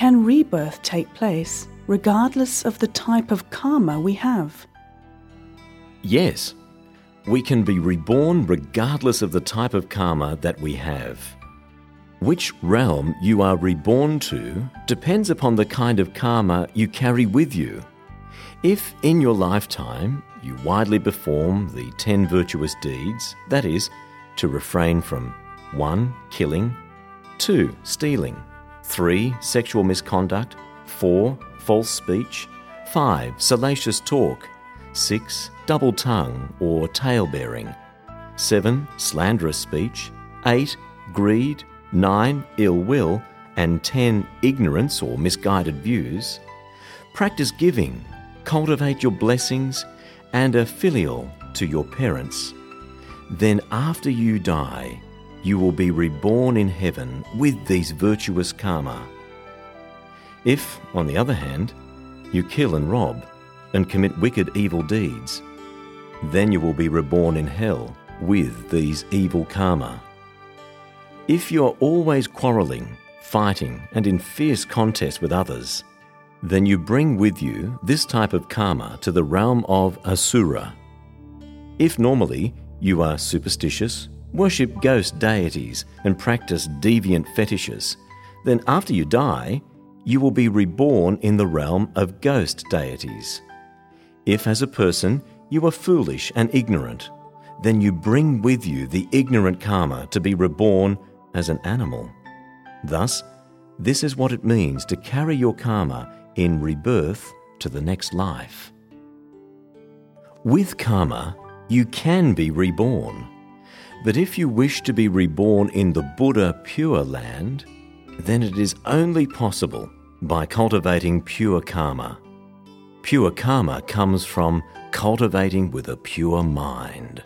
Can rebirth take place regardless of the type of karma we have? Yes, we can be reborn regardless of the type of karma that we have. Which realm you are reborn to depends upon the kind of karma you carry with you. If in your lifetime you widely perform the 10 virtuous deeds, that is, to refrain from 1. Killing, 2. Stealing, 3. Sexual misconduct, 4. False speech, 5. Salacious talk, 6. Double tongue or tale bearing, 7. Slanderous speech, 8. Greed, 9. Ill will, and 10. Ignorance or misguided views. Practice giving, cultivate your blessings, and a filial to your parents. Then, after you die, you will be reborn in heaven with these virtuous karma. If, on the other hand, you kill and rob and commit wicked evil deeds, then you will be reborn in hell with these evil karma. If you are always quarrelling, fighting, and in fierce contest with others, then you bring with you this type of karma to the realm of Asura. If normally you are superstitious, worship ghost deities, and practice deviant fetishes, then after you die, you will be reborn in the realm of ghost deities. If, as a person, you are foolish and ignorant, then you bring with you the ignorant karma to be reborn as an animal. Thus, this is what it means to carry your karma in rebirth to the next life. With karma, you can be reborn. But if you wish to be reborn in the Buddha Pure Land, then it is only possible by cultivating pure karma. Pure karma comes from cultivating with a pure mind.